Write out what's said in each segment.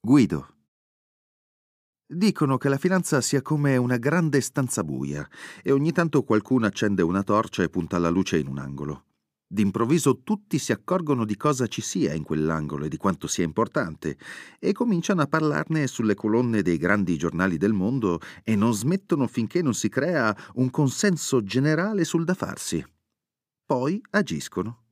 Guido. Dicono che la finanza sia come una grande stanza buia e ogni tanto qualcuno accende una torcia e punta la luce in un angolo. D'improvviso tutti si accorgono di cosa ci sia in quell'angolo e di quanto sia importante e cominciano a parlarne sulle colonne dei grandi giornali del mondo e non smettono finché non si crea un consenso generale sul da farsi. Poi agiscono.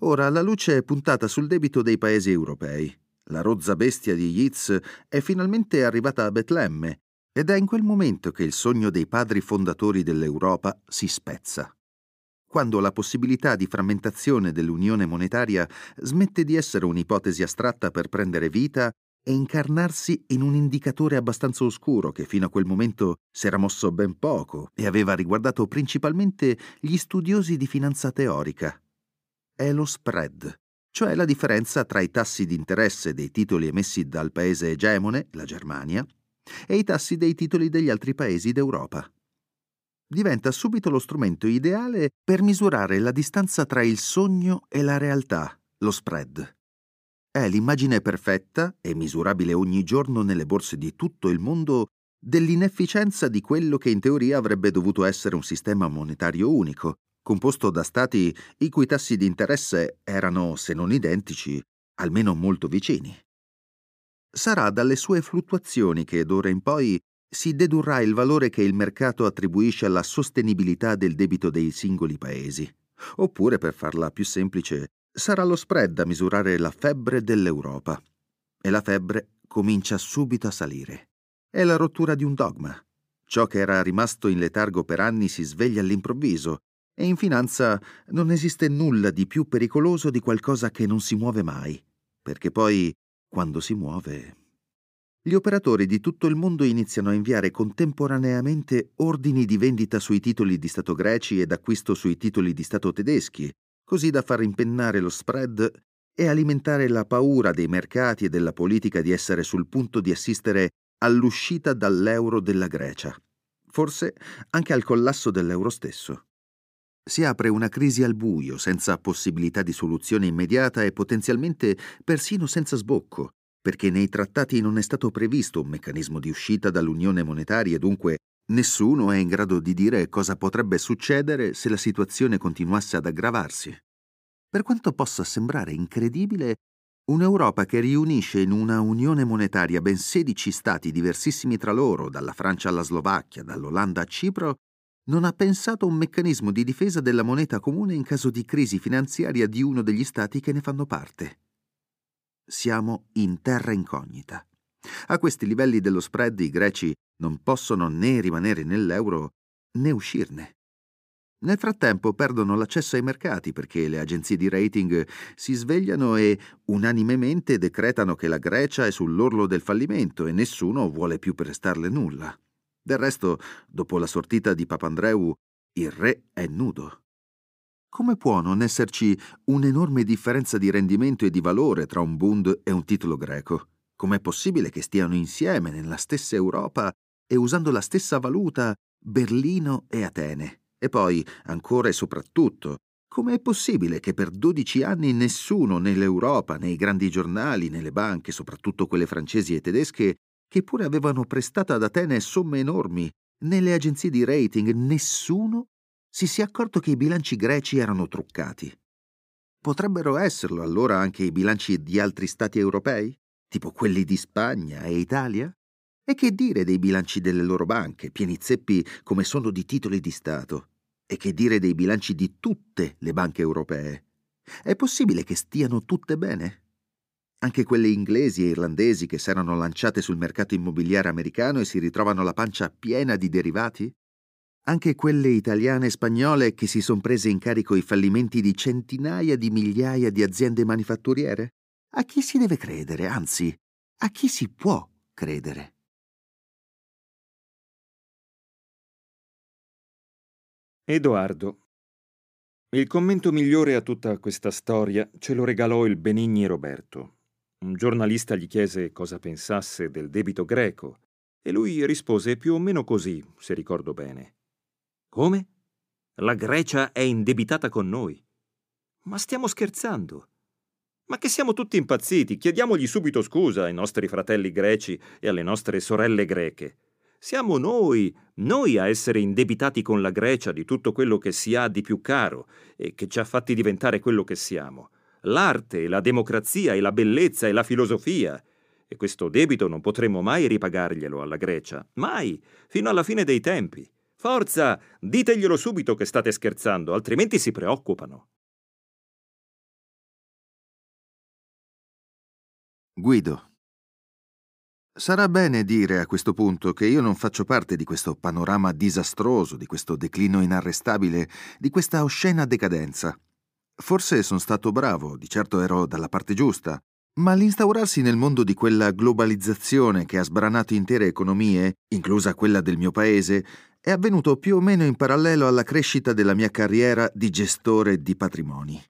Ora la luce è puntata sul debito dei paesi europei. La rozza bestia di Yeats è finalmente arrivata a Betlemme ed è in quel momento che il sogno dei padri fondatori dell'Europa si spezza. Quando la possibilità di frammentazione dell'unione monetaria smette di essere un'ipotesi astratta per prendere vita e incarnarsi in un indicatore abbastanza oscuro che fino a quel momento si era mosso ben poco e aveva riguardato principalmente gli studiosi di finanza teorica. È lo spread, cioè la differenza tra i tassi di interesse dei titoli emessi dal paese egemone, la Germania, e i tassi dei titoli degli altri paesi d'Europa. Diventa subito lo strumento ideale per misurare la distanza tra il sogno e la realtà, lo spread. È l'immagine perfetta e misurabile ogni giorno nelle borse di tutto il mondo dell'inefficienza di quello che in teoria avrebbe dovuto essere un sistema monetario unico, composto da stati i cui tassi di interesse erano, se non identici, almeno molto vicini. Sarà dalle sue fluttuazioni che d'ora in poi si dedurrà il valore che il mercato attribuisce alla sostenibilità del debito dei singoli paesi. Oppure, per farla più semplice, sarà lo spread a misurare la febbre dell'Europa. E la febbre comincia subito a salire. È la rottura di un dogma. Ciò che era rimasto in letargo per anni si sveglia all'improvviso e in finanza non esiste nulla di più pericoloso di qualcosa che non si muove mai, perché poi, quando si muove... Gli operatori di tutto il mondo iniziano a inviare contemporaneamente ordini di vendita sui titoli di Stato greci ed acquisto sui titoli di Stato tedeschi, così da far impennare lo spread e alimentare la paura dei mercati e della politica di essere sul punto di assistere all'uscita dall'euro della Grecia, forse anche al collasso dell'euro stesso. Si apre una crisi al buio, senza possibilità di soluzione immediata e potenzialmente persino senza sbocco, perché nei trattati non è stato previsto un meccanismo di uscita dall'unione monetaria e dunque nessuno è in grado di dire cosa potrebbe succedere se la situazione continuasse ad aggravarsi. Per quanto possa sembrare incredibile, un'Europa che riunisce in una unione monetaria ben 16 stati diversissimi tra loro, dalla Francia alla Slovacchia, dall'Olanda a Cipro, non ha pensato un meccanismo di difesa della moneta comune in caso di crisi finanziaria di uno degli stati che ne fanno parte. Siamo in terra incognita. A questi livelli dello spread i greci non possono né rimanere nell'euro né uscirne. Nel frattempo perdono l'accesso ai mercati perché le agenzie di rating si svegliano e unanimemente decretano che la Grecia è sull'orlo del fallimento e nessuno vuole più prestarle nulla. Del resto, dopo la sortita di Papandreou, il re è nudo. Come può non esserci un'enorme differenza di rendimento e di valore tra un Bund e un titolo greco? Com'è possibile che stiano insieme nella stessa Europa e usando la stessa valuta Berlino e Atene? E poi, ancora e soprattutto, com'è possibile che per dodici anni nessuno nell'Europa, nei grandi giornali, nelle banche, soprattutto quelle francesi e tedesche, che pure avevano prestato ad Atene somme enormi, nelle agenzie di rating, nessuno si sia accorto che i bilanci greci erano truccati. Potrebbero esserlo allora anche i bilanci di altri stati europei, tipo quelli di Spagna e Italia? E che dire dei bilanci delle loro banche, pieni zeppi come sono di titoli di Stato? E che dire dei bilanci di tutte le banche europee? È possibile che stiano tutte bene? Anche quelle inglesi e irlandesi che s'erano lanciate sul mercato immobiliare americano e si ritrovano la pancia piena di derivati? Anche quelle italiane e spagnole che si son prese in carico i fallimenti di centinaia di migliaia di aziende manifatturiere? A chi si deve credere, anzi, a chi si può credere? Edoardo. Il commento migliore a tutta questa storia ce lo regalò il benigni Roberto. Un giornalista gli chiese cosa pensasse del debito greco e lui rispose più o meno così, se ricordo bene. Come? La Grecia è indebitata con noi. Ma stiamo scherzando. Ma che siamo tutti impazziti, chiediamogli subito scusa ai nostri fratelli greci e alle nostre sorelle greche. Siamo noi, noi a essere indebitati con la Grecia di tutto quello che si ha di più caro e che ci ha fatti diventare quello che siamo. L'arte, la democrazia e la bellezza e la filosofia. E questo debito non potremo mai ripagarglielo alla Grecia, mai, fino alla fine dei tempi. Forza, diteglielo subito che state scherzando, altrimenti si preoccupano. Guido. Sarà bene dire a questo punto che io non faccio parte di questo panorama disastroso, di questo declino inarrestabile, di questa oscena decadenza. Forse sono stato bravo, di certo ero dalla parte giusta, ma l'instaurarsi nel mondo di quella globalizzazione che ha sbranato intere economie, inclusa quella del mio paese, è avvenuto più o meno in parallelo alla crescita della mia carriera di gestore di patrimoni.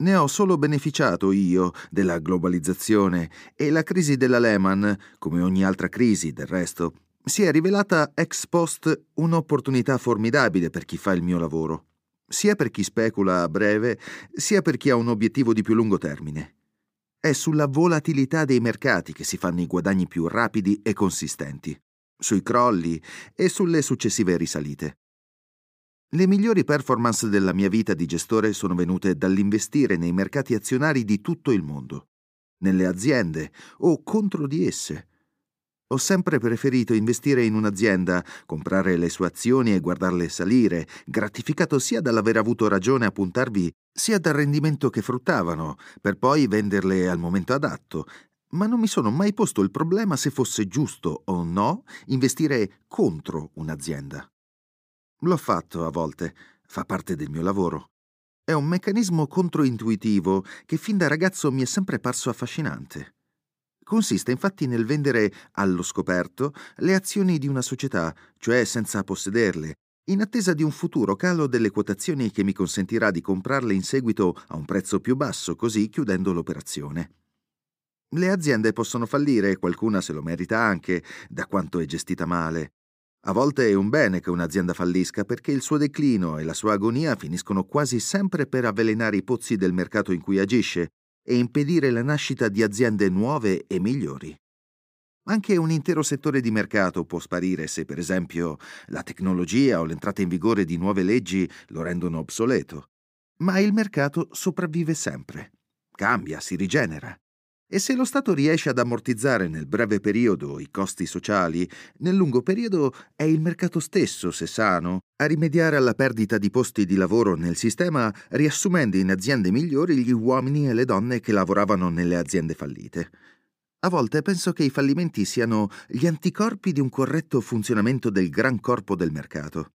Ne ho solo beneficiato io della globalizzazione e la crisi della Lehman, come ogni altra crisi del resto, si è rivelata ex post un'opportunità formidabile per chi fa il mio lavoro, sia per chi specula a breve, sia per chi ha un obiettivo di più lungo termine. È sulla volatilità dei mercati che si fanno i guadagni più rapidi e consistenti, sui crolli e sulle successive risalite. Le migliori performance della mia vita di gestore sono venute dall'investire nei mercati azionari di tutto il mondo, nelle aziende o contro di esse. Ho sempre preferito investire in un'azienda, comprare le sue azioni e guardarle salire, gratificato sia dall'aver avuto ragione a puntarvi, sia dal rendimento che fruttavano, per poi venderle al momento adatto, ma non mi sono mai posto il problema se fosse giusto o no investire contro un'azienda. L'ho fatto a volte, fa parte del mio lavoro. È un meccanismo controintuitivo che fin da ragazzo mi è sempre parso affascinante. Consiste infatti nel vendere allo scoperto le azioni di una società, cioè senza possederle, in attesa di un futuro calo delle quotazioni che mi consentirà di comprarle in seguito a un prezzo più basso, così chiudendo l'operazione. Le aziende possono fallire, qualcuna se lo merita anche, da quanto è gestita male, a volte è un bene che un'azienda fallisca perché il suo declino e la sua agonia finiscono quasi sempre per avvelenare i pozzi del mercato in cui agisce e impedire la nascita di aziende nuove e migliori. Anche un intero settore di mercato può sparire se, per esempio, la tecnologia o l'entrata in vigore di nuove leggi lo rendono obsoleto. Ma il mercato sopravvive sempre. Cambia, si rigenera. E se lo Stato riesce ad ammortizzare nel breve periodo i costi sociali, nel lungo periodo è il mercato stesso, se sano, a rimediare alla perdita di posti di lavoro nel sistema, riassumendo in aziende migliori gli uomini e le donne che lavoravano nelle aziende fallite. A volte penso che i fallimenti siano gli anticorpi di un corretto funzionamento del gran corpo del mercato.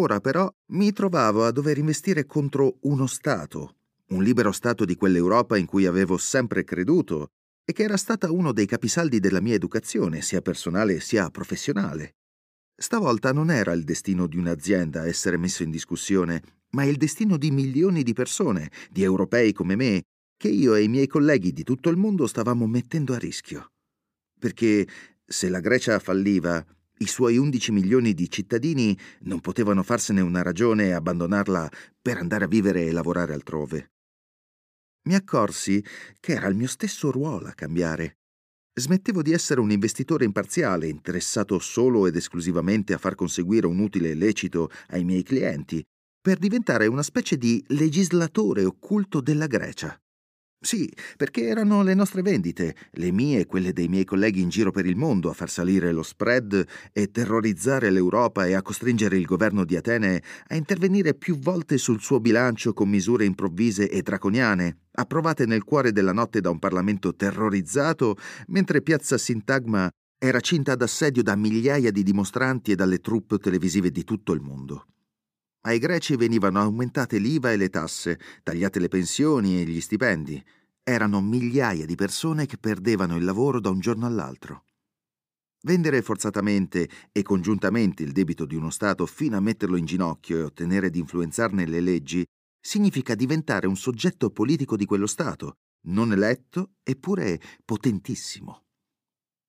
Ora però mi trovavo a dover investire contro uno Stato, un libero Stato di quell'Europa in cui avevo sempre creduto e che era stata uno dei capisaldi della mia educazione, sia personale sia professionale. Stavolta non era il destino di un'azienda a essere messo in discussione, ma il destino di milioni di persone, di europei come me, che io e i miei colleghi di tutto il mondo stavamo mettendo a rischio. Perché se la Grecia falliva, i suoi 11 milioni di cittadini non potevano farsene una ragione e abbandonarla per andare a vivere e lavorare altrove mi accorsi che era il mio stesso ruolo a cambiare. Smettevo di essere un investitore imparziale, interessato solo ed esclusivamente a far conseguire un utile lecito ai miei clienti, per diventare una specie di legislatore occulto della Grecia. Sì, perché erano le nostre vendite, le mie e quelle dei miei colleghi in giro per il mondo, a far salire lo spread e terrorizzare l'Europa e a costringere il governo di Atene a intervenire più volte sul suo bilancio con misure improvvise e draconiane, approvate nel cuore della notte da un Parlamento terrorizzato, mentre Piazza Sintagma era cinta d'assedio da migliaia di dimostranti e dalle truppe televisive di tutto il mondo. Ai greci venivano aumentate l'IVA e le tasse, tagliate le pensioni e gli stipendi. Erano migliaia di persone che perdevano il lavoro da un giorno all'altro. Vendere forzatamente e congiuntamente il debito di uno Stato fino a metterlo in ginocchio e ottenere di influenzarne le leggi significa diventare un soggetto politico di quello Stato, non eletto eppure potentissimo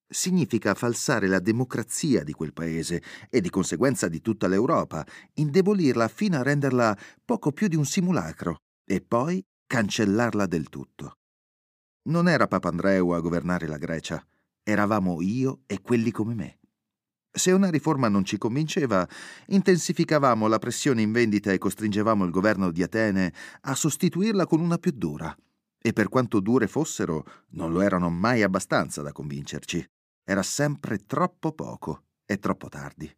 significa falsare la democrazia di quel paese e di conseguenza di tutta l'Europa, indebolirla fino a renderla poco più di un simulacro e poi cancellarla del tutto. Non era Papandreou a governare la Grecia, eravamo io e quelli come me. Se una riforma non ci convinceva, intensificavamo la pressione in vendita e costringevamo il governo di Atene a sostituirla con una più dura. E per quanto dure fossero, non lo erano mai abbastanza da convincerci. Era sempre troppo poco e troppo tardi.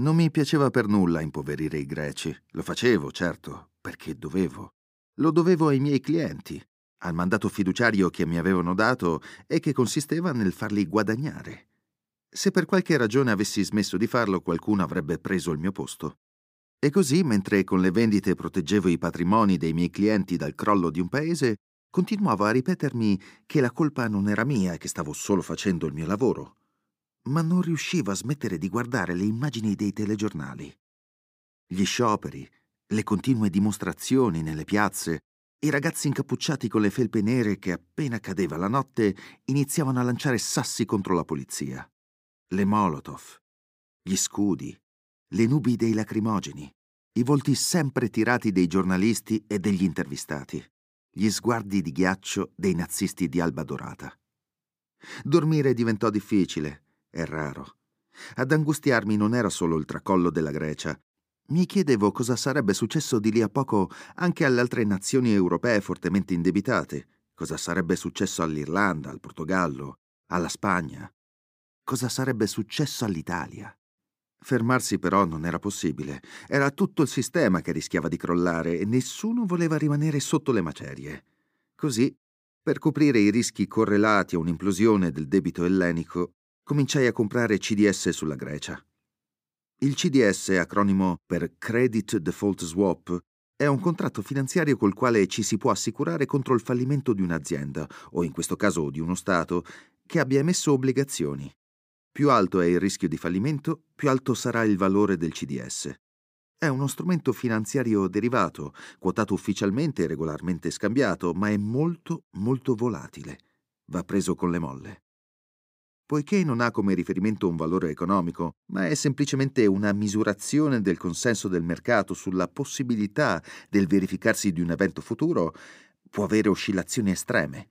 Non mi piaceva per nulla impoverire i greci. Lo facevo, certo, perché dovevo. Lo dovevo ai miei clienti, al mandato fiduciario che mi avevano dato e che consisteva nel farli guadagnare. Se per qualche ragione avessi smesso di farlo, qualcuno avrebbe preso il mio posto. E così, mentre con le vendite proteggevo i patrimoni dei miei clienti dal crollo di un paese, continuavo a ripetermi che la colpa non era mia e che stavo solo facendo il mio lavoro. Ma non riuscivo a smettere di guardare le immagini dei telegiornali. Gli scioperi, le continue dimostrazioni nelle piazze, i ragazzi incappucciati con le felpe nere che appena cadeva la notte iniziavano a lanciare sassi contro la polizia le molotov, gli scudi, le nubi dei lacrimogeni, i volti sempre tirati dei giornalisti e degli intervistati, gli sguardi di ghiaccio dei nazisti di Alba Dorata. Dormire diventò difficile e raro. Ad angustiarmi non era solo il tracollo della Grecia. Mi chiedevo cosa sarebbe successo di lì a poco anche alle altre nazioni europee fortemente indebitate, cosa sarebbe successo all'Irlanda, al Portogallo, alla Spagna, cosa sarebbe successo all'Italia. Fermarsi però non era possibile. Era tutto il sistema che rischiava di crollare e nessuno voleva rimanere sotto le macerie. Così, per coprire i rischi correlati a un'implosione del debito ellenico, cominciai a comprare CDS sulla Grecia. Il CDS, acronimo per Credit Default Swap, è un contratto finanziario col quale ci si può assicurare contro il fallimento di un'azienda, o in questo caso di uno Stato, che abbia emesso obbligazioni. Più alto è il rischio di fallimento, più alto sarà il valore del CDS. È uno strumento finanziario derivato, quotato ufficialmente e regolarmente scambiato, ma è molto, molto volatile. Va preso con le molle. Poiché non ha come riferimento un valore economico, ma è semplicemente una misurazione del consenso del mercato sulla possibilità del verificarsi di un evento futuro, può avere oscillazioni estreme.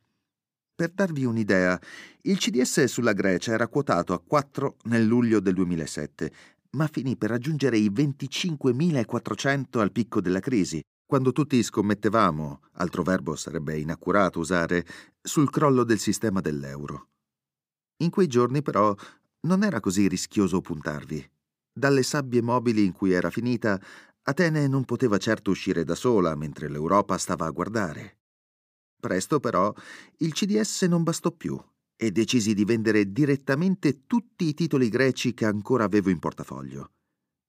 Per darvi un'idea, il CDS sulla Grecia era quotato a 4 nel luglio del 2007, ma finì per raggiungere i 25.400 al picco della crisi, quando tutti scommettevamo, altro verbo sarebbe inaccurato usare, sul crollo del sistema dell'euro. In quei giorni però non era così rischioso puntarvi. Dalle sabbie mobili in cui era finita, Atene non poteva certo uscire da sola mentre l'Europa stava a guardare. Presto però il CDS non bastò più e decisi di vendere direttamente tutti i titoli greci che ancora avevo in portafoglio.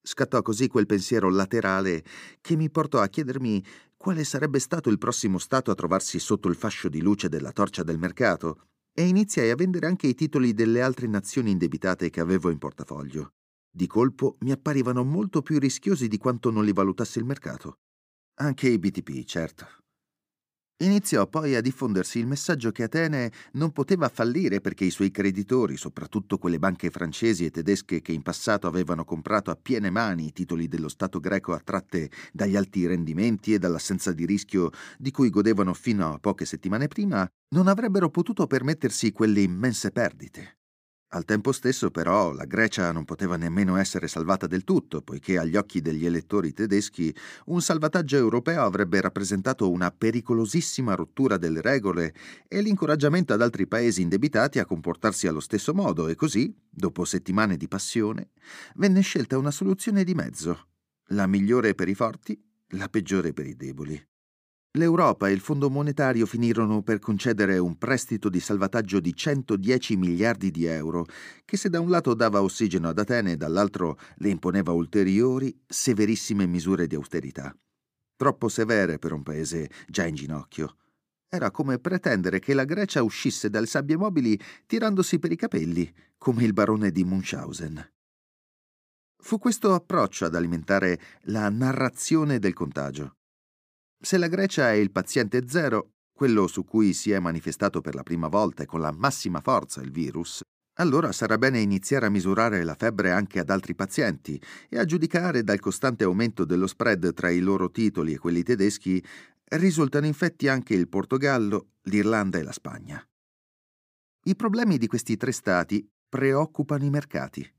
Scattò così quel pensiero laterale che mi portò a chiedermi quale sarebbe stato il prossimo Stato a trovarsi sotto il fascio di luce della torcia del mercato e iniziai a vendere anche i titoli delle altre nazioni indebitate che avevo in portafoglio. Di colpo mi apparivano molto più rischiosi di quanto non li valutasse il mercato. Anche i BTP, certo. Iniziò poi a diffondersi il messaggio che Atene non poteva fallire perché i suoi creditori, soprattutto quelle banche francesi e tedesche che in passato avevano comprato a piene mani i titoli dello Stato greco attratte dagli alti rendimenti e dall'assenza di rischio di cui godevano fino a poche settimane prima, non avrebbero potuto permettersi quelle immense perdite. Al tempo stesso, però, la Grecia non poteva nemmeno essere salvata del tutto, poiché agli occhi degli elettori tedeschi un salvataggio europeo avrebbe rappresentato una pericolosissima rottura delle regole e l'incoraggiamento ad altri paesi indebitati a comportarsi allo stesso modo, e così, dopo settimane di passione, venne scelta una soluzione di mezzo, la migliore per i forti, la peggiore per i deboli. L'Europa e il Fondo monetario finirono per concedere un prestito di salvataggio di 110 miliardi di euro, che se da un lato dava ossigeno ad Atene e dall'altro le imponeva ulteriori, severissime misure di austerità. Troppo severe per un paese già in ginocchio. Era come pretendere che la Grecia uscisse dalle sabbie mobili tirandosi per i capelli, come il barone di Munchausen. Fu questo approccio ad alimentare la narrazione del contagio. Se la Grecia è il paziente zero, quello su cui si è manifestato per la prima volta e con la massima forza il virus, allora sarà bene iniziare a misurare la febbre anche ad altri pazienti e a giudicare dal costante aumento dello spread tra i loro titoli e quelli tedeschi Risultano infetti anche il Portogallo, l'Irlanda e la Spagna. I problemi di questi tre stati preoccupano i mercati.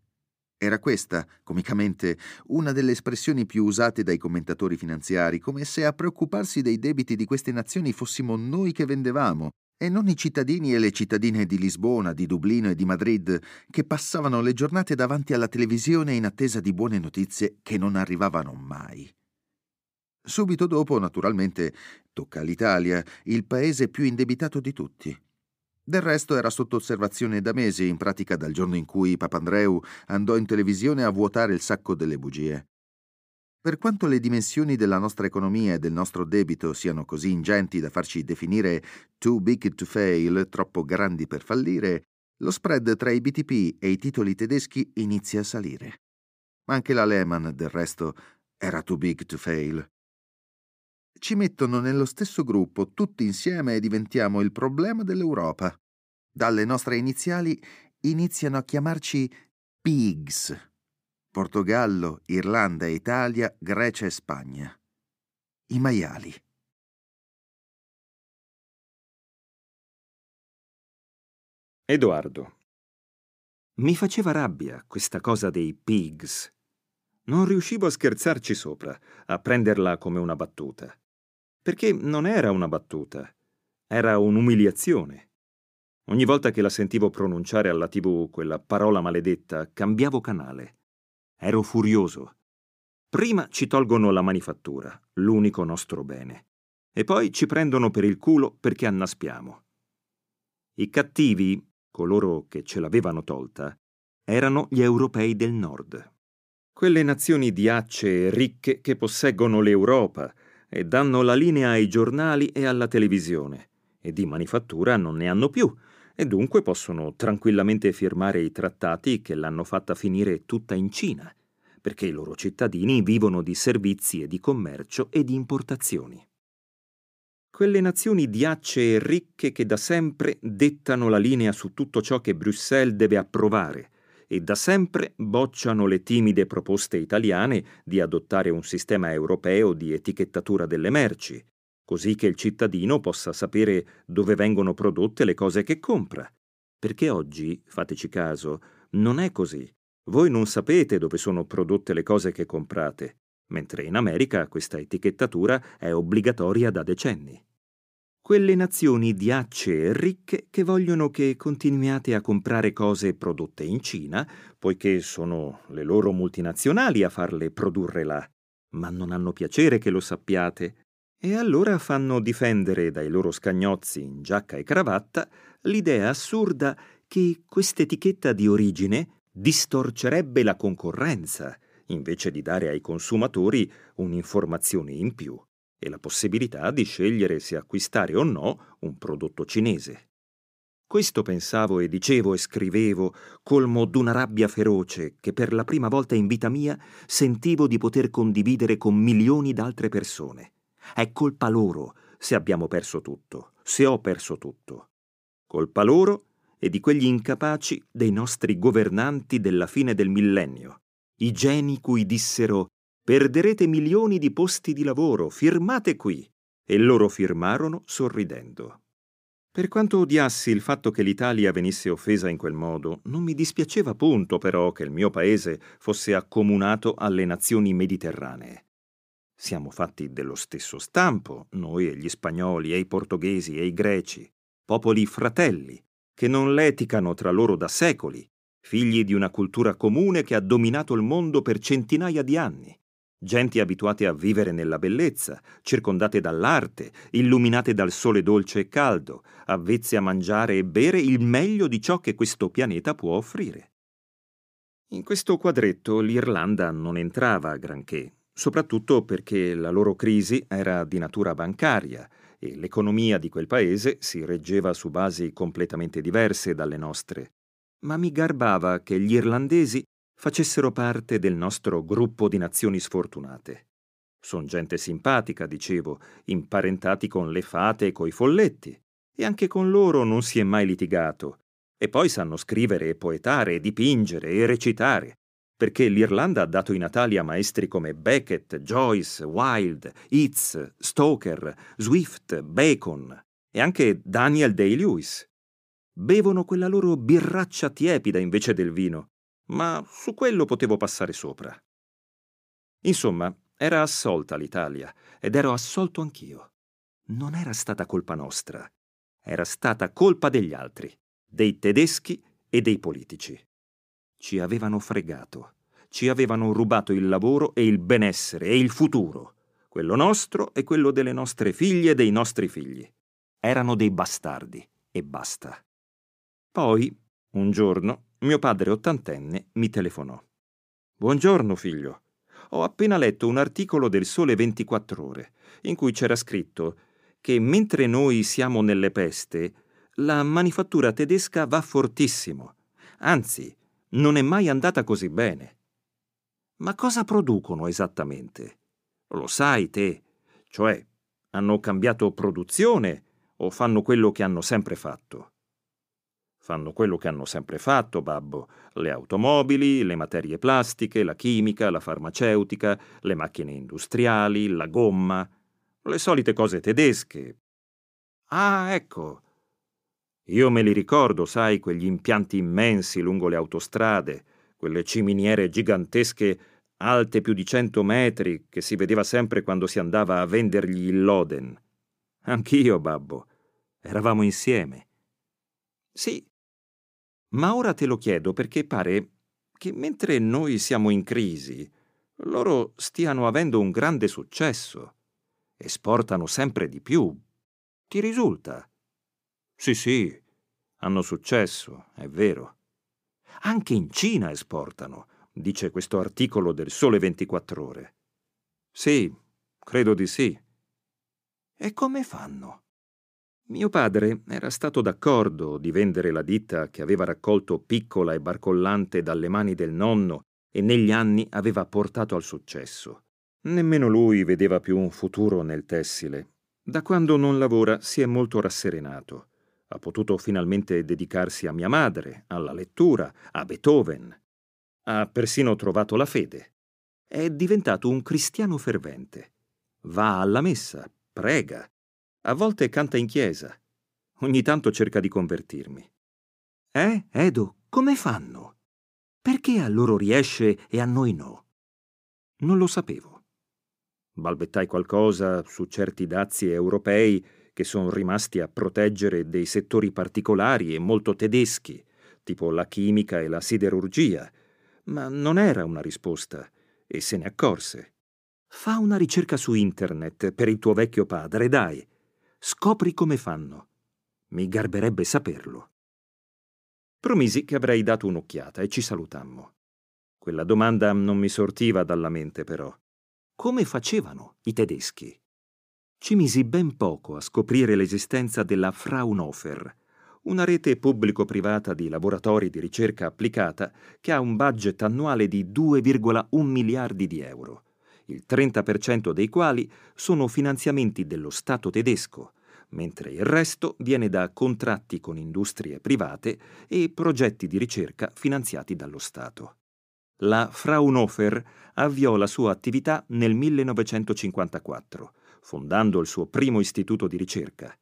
Era questa, comicamente, una delle espressioni più usate dai commentatori finanziari, come se a preoccuparsi dei debiti di queste nazioni fossimo noi che vendevamo, e non i cittadini e le cittadine di Lisbona, di Dublino e di Madrid, che passavano le giornate davanti alla televisione in attesa di buone notizie che non arrivavano mai. Subito dopo, naturalmente, tocca all'Italia, il paese più indebitato di tutti. Del resto era sotto osservazione da mesi, in pratica dal giorno in cui Papandreou andò in televisione a vuotare il sacco delle bugie. Per quanto le dimensioni della nostra economia e del nostro debito siano così ingenti da farci definire too big to fail, troppo grandi per fallire, lo spread tra i BTP e i titoli tedeschi inizia a salire. Ma anche la Lehman, del resto, era too big to fail ci mettono nello stesso gruppo tutti insieme e diventiamo il problema dell'Europa. Dalle nostre iniziali iniziano a chiamarci pigs. Portogallo, Irlanda Italia, Grecia e Spagna. I maiali. Edoardo. Mi faceva rabbia questa cosa dei pigs. Non riuscivo a scherzarci sopra, a prenderla come una battuta perché non era una battuta, era un'umiliazione. Ogni volta che la sentivo pronunciare alla tv quella parola maledetta, cambiavo canale. Ero furioso. Prima ci tolgono la manifattura, l'unico nostro bene, e poi ci prendono per il culo perché annaspiamo. I cattivi, coloro che ce l'avevano tolta, erano gli europei del nord. Quelle nazioni diacce e ricche che posseggono l'Europa, e danno la linea ai giornali e alla televisione, e di manifattura non ne hanno più, e dunque possono tranquillamente firmare i trattati che l'hanno fatta finire tutta in Cina, perché i loro cittadini vivono di servizi e di commercio e di importazioni. Quelle nazioni diacce e ricche che da sempre dettano la linea su tutto ciò che Bruxelles deve approvare, e da sempre bocciano le timide proposte italiane di adottare un sistema europeo di etichettatura delle merci, così che il cittadino possa sapere dove vengono prodotte le cose che compra. Perché oggi, fateci caso, non è così. Voi non sapete dove sono prodotte le cose che comprate, mentre in America questa etichettatura è obbligatoria da decenni quelle nazioni diacce e ricche che vogliono che continuiate a comprare cose prodotte in Cina, poiché sono le loro multinazionali a farle produrre là, ma non hanno piacere che lo sappiate, e allora fanno difendere dai loro scagnozzi in giacca e cravatta l'idea assurda che quest'etichetta di origine distorcerebbe la concorrenza, invece di dare ai consumatori un'informazione in più e la possibilità di scegliere se acquistare o no un prodotto cinese. Questo pensavo e dicevo e scrivevo, colmo d'una rabbia feroce che per la prima volta in vita mia sentivo di poter condividere con milioni d'altre persone. È colpa loro se abbiamo perso tutto, se ho perso tutto. Colpa loro e di quegli incapaci dei nostri governanti della fine del millennio, i geni cui dissero Perderete milioni di posti di lavoro, firmate qui. E loro firmarono sorridendo. Per quanto odiassi il fatto che l'Italia venisse offesa in quel modo, non mi dispiaceva punto però che il mio paese fosse accomunato alle nazioni mediterranee. Siamo fatti dello stesso stampo, noi e gli spagnoli e i portoghesi e i greci, popoli fratelli, che non leticano tra loro da secoli, figli di una cultura comune che ha dominato il mondo per centinaia di anni genti abituate a vivere nella bellezza, circondate dall'arte, illuminate dal sole dolce e caldo, avvezze a mangiare e bere il meglio di ciò che questo pianeta può offrire. In questo quadretto l'Irlanda non entrava granché, soprattutto perché la loro crisi era di natura bancaria e l'economia di quel paese si reggeva su basi completamente diverse dalle nostre. Ma mi garbava che gli irlandesi facessero parte del nostro gruppo di nazioni sfortunate. Son gente simpatica, dicevo, imparentati con le fate e coi folletti, e anche con loro non si è mai litigato. E poi sanno scrivere e poetare, e dipingere e recitare. perché l'Irlanda ha dato i natali a maestri come Beckett, Joyce, Wilde, Yeats, Stoker, Swift, Bacon e anche Daniel Day-Lewis. Bevono quella loro birraccia tiepida invece del vino, ma su quello potevo passare sopra. Insomma, era assolta l'Italia ed ero assolto anch'io. Non era stata colpa nostra, era stata colpa degli altri, dei tedeschi e dei politici. Ci avevano fregato, ci avevano rubato il lavoro e il benessere e il futuro, quello nostro e quello delle nostre figlie e dei nostri figli. Erano dei bastardi e basta. Poi, un giorno, mio padre ottantenne mi telefonò. Buongiorno figlio. Ho appena letto un articolo del Sole 24 ore, in cui c'era scritto che mentre noi siamo nelle peste, la manifattura tedesca va fortissimo. Anzi, non è mai andata così bene. Ma cosa producono esattamente? Lo sai te? Cioè, hanno cambiato produzione o fanno quello che hanno sempre fatto? Fanno quello che hanno sempre fatto, babbo. Le automobili, le materie plastiche, la chimica, la farmaceutica, le macchine industriali, la gomma, le solite cose tedesche. Ah, ecco, io me li ricordo, sai, quegli impianti immensi lungo le autostrade, quelle ciminiere gigantesche alte più di cento metri che si vedeva sempre quando si andava a vendergli il loden. Anch'io, babbo. Eravamo insieme. Sì. Ma ora te lo chiedo perché pare che mentre noi siamo in crisi, loro stiano avendo un grande successo. Esportano sempre di più. Ti risulta? Sì, sì, hanno successo, è vero. Anche in Cina esportano, dice questo articolo del Sole 24 ore. Sì, credo di sì. E come fanno? Mio padre era stato d'accordo di vendere la ditta che aveva raccolto piccola e barcollante dalle mani del nonno e negli anni aveva portato al successo. Nemmeno lui vedeva più un futuro nel tessile. Da quando non lavora si è molto rasserenato. Ha potuto finalmente dedicarsi a mia madre, alla lettura, a Beethoven. Ha persino trovato la fede. È diventato un cristiano fervente. Va alla messa, prega. A volte canta in chiesa. Ogni tanto cerca di convertirmi. Eh, Edo, come fanno? Perché a loro riesce e a noi no? Non lo sapevo. Balbettai qualcosa su certi dazi europei che sono rimasti a proteggere dei settori particolari e molto tedeschi, tipo la chimica e la siderurgia, ma non era una risposta e se ne accorse. Fa una ricerca su internet per il tuo vecchio padre, dai. Scopri come fanno. Mi garberebbe saperlo. Promisi che avrei dato un'occhiata e ci salutammo. Quella domanda non mi sortiva dalla mente, però. Come facevano i tedeschi? Ci misi ben poco a scoprire l'esistenza della Fraunhofer, una rete pubblico-privata di laboratori di ricerca applicata che ha un budget annuale di 2,1 miliardi di euro, il 30% dei quali sono finanziamenti dello Stato tedesco, mentre il resto viene da contratti con industrie private e progetti di ricerca finanziati dallo Stato. La Fraunhofer avviò la sua attività nel 1954 fondando il suo primo istituto di ricerca.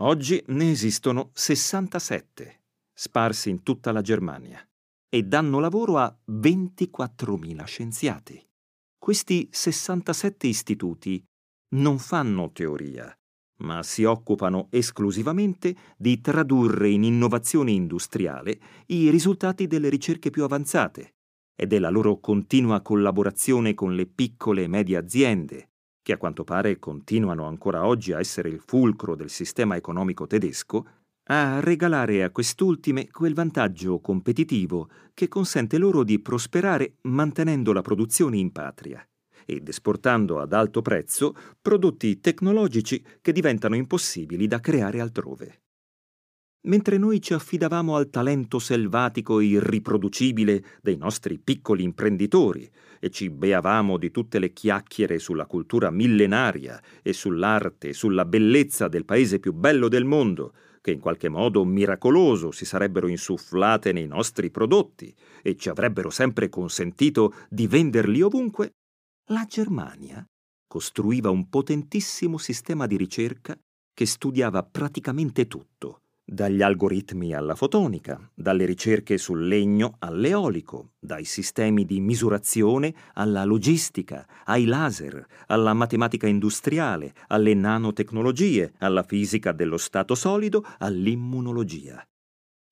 Oggi ne esistono 67, sparsi in tutta la Germania, e danno lavoro a 24.000 scienziati. Questi 67 istituti non fanno teoria, ma si occupano esclusivamente di tradurre in innovazione industriale i risultati delle ricerche più avanzate e della loro continua collaborazione con le piccole e medie aziende, che a quanto pare continuano ancora oggi a essere il fulcro del sistema economico tedesco, a regalare a quest'ultime quel vantaggio competitivo che consente loro di prosperare mantenendo la produzione in patria ed esportando ad alto prezzo prodotti tecnologici che diventano impossibili da creare altrove. Mentre noi ci affidavamo al talento selvatico e irriproducibile dei nostri piccoli imprenditori e ci beavamo di tutte le chiacchiere sulla cultura millenaria e sull'arte e sulla bellezza del paese più bello del mondo, che in qualche modo miracoloso si sarebbero insufflate nei nostri prodotti e ci avrebbero sempre consentito di venderli ovunque, la Germania costruiva un potentissimo sistema di ricerca che studiava praticamente tutto, dagli algoritmi alla fotonica, dalle ricerche sul legno all'eolico, dai sistemi di misurazione alla logistica, ai laser, alla matematica industriale, alle nanotecnologie, alla fisica dello stato solido, all'immunologia.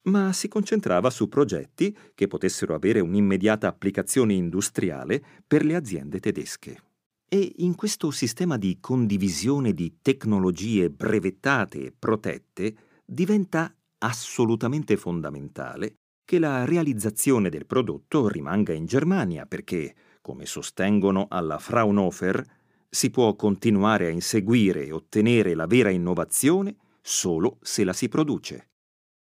Ma si concentrava su progetti che potessero avere un'immediata applicazione industriale per le aziende tedesche. E in questo sistema di condivisione di tecnologie brevettate e protette, diventa assolutamente fondamentale che la realizzazione del prodotto rimanga in Germania perché, come sostengono alla Fraunhofer, si può continuare a inseguire e ottenere la vera innovazione solo se la si produce.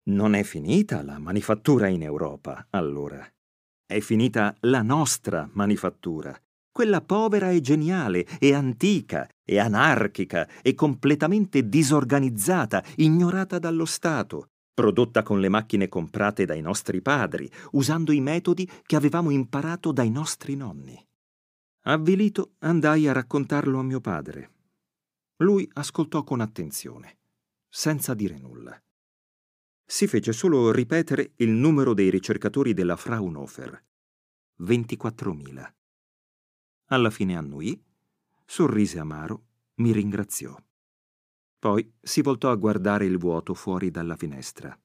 Non è finita la manifattura in Europa, allora. È finita la nostra manifattura, quella povera e geniale e antica e anarchica e completamente disorganizzata, ignorata dallo Stato, prodotta con le macchine comprate dai nostri padri, usando i metodi che avevamo imparato dai nostri nonni. Avvilito andai a raccontarlo a mio padre. Lui ascoltò con attenzione, senza dire nulla. Si fece solo ripetere il numero dei ricercatori della Fraunhofer. 24.000. Alla fine annui, sorrise amaro, mi ringraziò. Poi si voltò a guardare il vuoto fuori dalla finestra.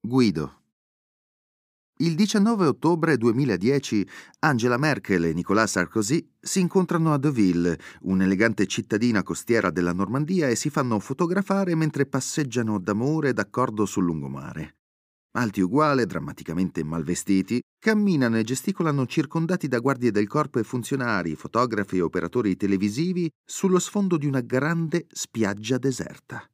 Guido. Il 19 ottobre 2010 Angela Merkel e Nicolas Sarkozy si incontrano a Deauville, un'elegante cittadina costiera della Normandia, e si fanno fotografare mentre passeggiano d'amore d'accordo sul lungomare alti uguale, drammaticamente malvestiti, camminano e gesticolano circondati da guardie del corpo e funzionari, fotografi e operatori televisivi sullo sfondo di una grande spiaggia deserta.